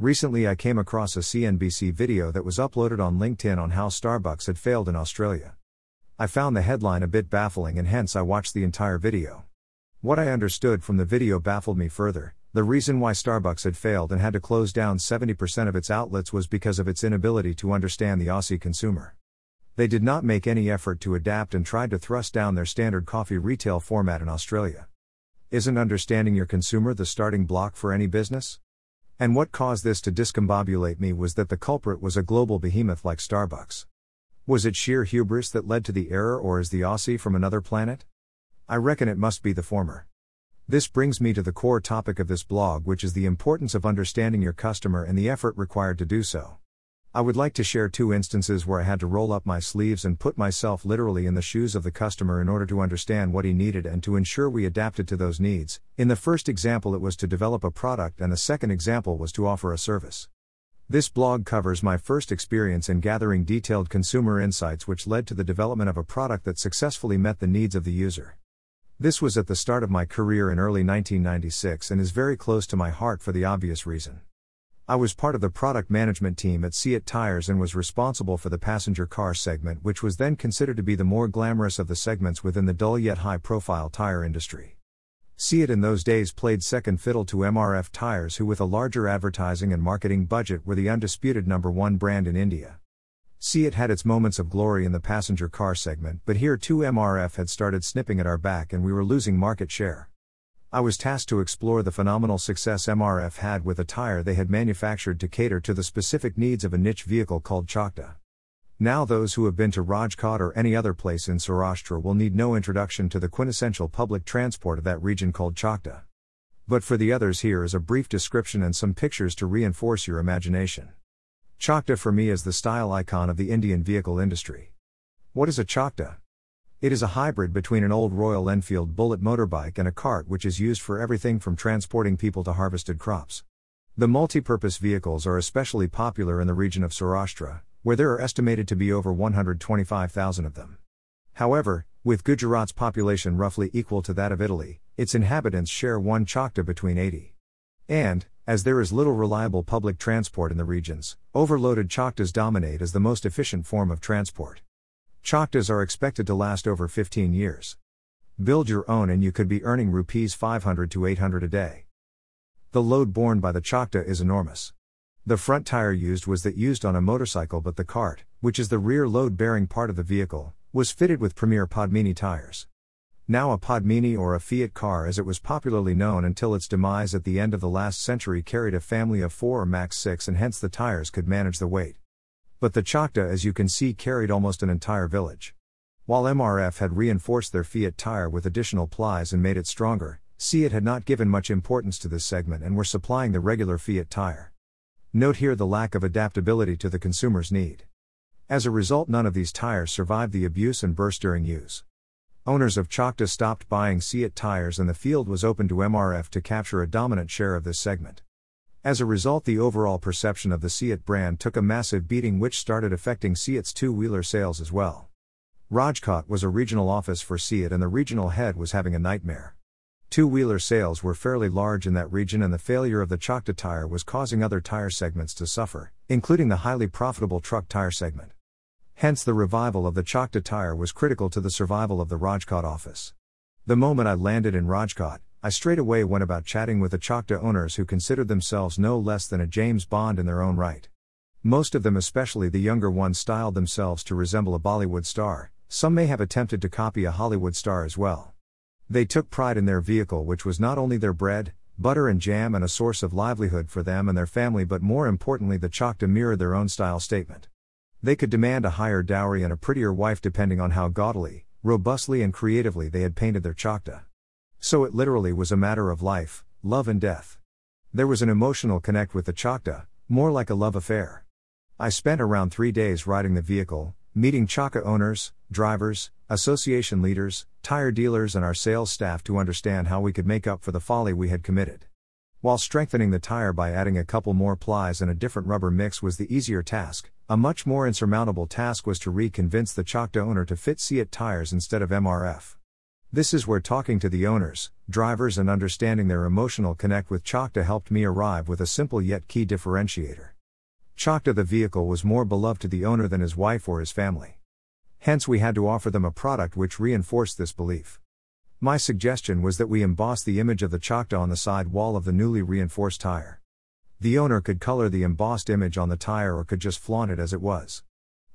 Recently, I came across a CNBC video that was uploaded on LinkedIn on how Starbucks had failed in Australia. I found the headline a bit baffling and hence I watched the entire video. What I understood from the video baffled me further. The reason why Starbucks had failed and had to close down 70% of its outlets was because of its inability to understand the Aussie consumer. They did not make any effort to adapt and tried to thrust down their standard coffee retail format in Australia. Isn't understanding your consumer the starting block for any business? And what caused this to discombobulate me was that the culprit was a global behemoth like Starbucks. Was it sheer hubris that led to the error, or is the Aussie from another planet? I reckon it must be the former. This brings me to the core topic of this blog, which is the importance of understanding your customer and the effort required to do so. I would like to share two instances where I had to roll up my sleeves and put myself literally in the shoes of the customer in order to understand what he needed and to ensure we adapted to those needs. In the first example, it was to develop a product, and the second example was to offer a service. This blog covers my first experience in gathering detailed consumer insights, which led to the development of a product that successfully met the needs of the user. This was at the start of my career in early 1996 and is very close to my heart for the obvious reason. I was part of the product management team at CEAT Tires and was responsible for the passenger car segment, which was then considered to be the more glamorous of the segments within the dull yet high profile tire industry. CEAT in those days played second fiddle to MRF Tires, who, with a larger advertising and marketing budget, were the undisputed number one brand in India. CEAT had its moments of glory in the passenger car segment, but here too MRF had started snipping at our back and we were losing market share. I was tasked to explore the phenomenal success MRF had with a tire they had manufactured to cater to the specific needs of a niche vehicle called Chokda. Now, those who have been to Rajkot or any other place in Saurashtra will need no introduction to the quintessential public transport of that region called Chokda. But for the others, here is a brief description and some pictures to reinforce your imagination. Chokda for me is the style icon of the Indian vehicle industry. What is a Chokda? It is a hybrid between an old Royal Enfield Bullet motorbike and a cart which is used for everything from transporting people to harvested crops. The multi-purpose vehicles are especially popular in the region of Saurashtra, where there are estimated to be over 125,000 of them. However, with Gujarat's population roughly equal to that of Italy, its inhabitants share one chokda between 80. And, as there is little reliable public transport in the regions, overloaded chokdas dominate as the most efficient form of transport. Chokdas are expected to last over 15 years. Build your own and you could be earning rupees 500 to 800 a day. The load borne by the Chokda is enormous. The front tire used was that used on a motorcycle, but the cart, which is the rear load bearing part of the vehicle, was fitted with Premier Padmini tires. Now a Padmini or a Fiat car as it was popularly known until its demise at the end of the last century carried a family of four or max six and hence the tires could manage the weight. But the Chokda, as you can see, carried almost an entire village. While MRF had reinforced their Fiat tire with additional plies and made it stronger, CEAT had not given much importance to this segment and were supplying the regular Fiat tire. Note here the lack of adaptability to the consumer's need. As a result, none of these tires survived the abuse and burst during use. Owners of Chokda stopped buying CEAT tires and the field was open to MRF to capture a dominant share of this segment. As a result, the overall perception of the CEAT brand took a massive beating, which started affecting CEAT's two wheeler sales as well. Rajkot was a regional office for CEAT, and the regional head was having a nightmare. Two wheeler sales were fairly large in that region, and the failure of the Chokda tire was causing other tire segments to suffer, including the highly profitable truck tire segment. Hence, the revival of the Chokda tire was critical to the survival of the Rajkot office. The moment I landed in Rajkot, I straight away went about chatting with the Chokda owners who considered themselves no less than a James Bond in their own right. Most of them, especially the younger ones, styled themselves to resemble a Bollywood star, some may have attempted to copy a Hollywood star as well. They took pride in their vehicle, which was not only their bread, butter, and jam and a source of livelihood for them and their family, but more importantly, the Chokda mirrored their own style statement. They could demand a higher dowry and a prettier wife depending on how gaudily, robustly, and creatively they had painted their Chokda. So it literally was a matter of life, love, and death. There was an emotional connect with the Chokda, more like a love affair. I spent around three days riding the vehicle, meeting Chokda owners, drivers, association leaders, tire dealers, and our sales staff to understand how we could make up for the folly we had committed. While strengthening the tire by adding a couple more plies and a different rubber mix was the easier task, a much more insurmountable task was to reconvince the Chokda owner to fit CEAT tires instead of MRF. This is where talking to the owners, drivers, and understanding their emotional connect with Chokda helped me arrive with a simple yet key differentiator. Chokda the vehicle was more beloved to the owner than his wife or his family. Hence, we had to offer them a product which reinforced this belief. My suggestion was that we emboss the image of the Chokda on the side wall of the newly reinforced tire. The owner could color the embossed image on the tire or could just flaunt it as it was.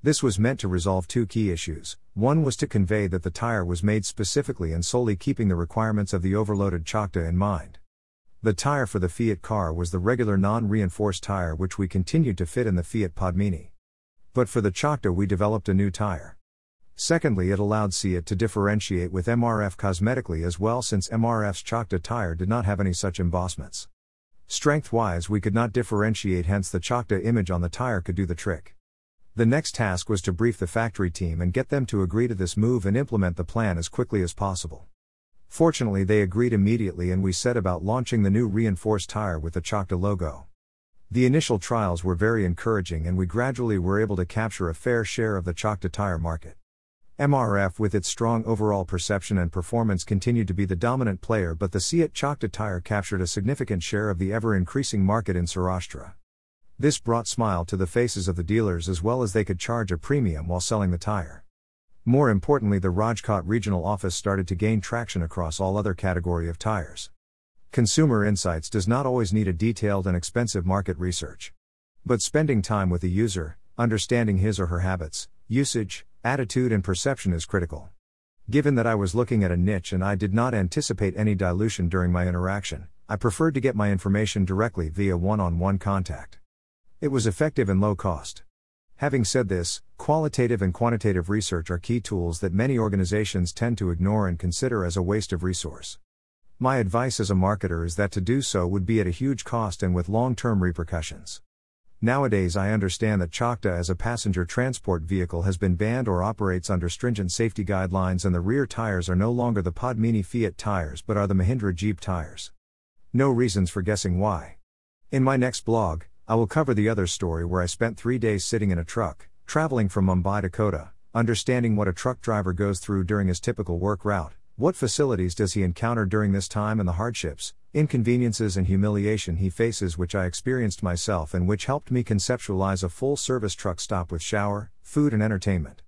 This was meant to resolve two key issues. One was to convey that the tire was made specifically and solely keeping the requirements of the overloaded Chokda in mind. The tire for the Fiat car was the regular non reinforced tire which we continued to fit in the Fiat Padmini. But for the Chokda, we developed a new tire. Secondly, it allowed CEAT to differentiate with MRF cosmetically as well since MRF's Chokda tire did not have any such embossments. Strength wise, we could not differentiate, hence, the Chokda image on the tire could do the trick. The next task was to brief the factory team and get them to agree to this move and implement the plan as quickly as possible. Fortunately, they agreed immediately and we set about launching the new reinforced tire with the Chokda logo. The initial trials were very encouraging and we gradually were able to capture a fair share of the Chokda tire market. MRF, with its strong overall perception and performance, continued to be the dominant player, but the CEAT Chokda tire captured a significant share of the ever increasing market in Saurashtra. This brought smile to the faces of the dealers as well as they could charge a premium while selling the tire. More importantly, the Rajkot regional office started to gain traction across all other category of tires. Consumer insights does not always need a detailed and expensive market research. But spending time with the user, understanding his or her habits, usage, attitude and perception is critical. Given that I was looking at a niche and I did not anticipate any dilution during my interaction, I preferred to get my information directly via one on one contact. It was effective and low cost. Having said this, qualitative and quantitative research are key tools that many organizations tend to ignore and consider as a waste of resource. My advice as a marketer is that to do so would be at a huge cost and with long term repercussions. Nowadays, I understand that Chokda as a passenger transport vehicle has been banned or operates under stringent safety guidelines, and the rear tires are no longer the Padmini Fiat tires but are the Mahindra Jeep tires. No reasons for guessing why. In my next blog, I will cover the other story where I spent three days sitting in a truck, traveling from Mumbai to Kota, understanding what a truck driver goes through during his typical work route, what facilities does he encounter during this time and the hardships, inconveniences, and humiliation he faces, which I experienced myself and which helped me conceptualize a full service truck stop with shower, food, and entertainment.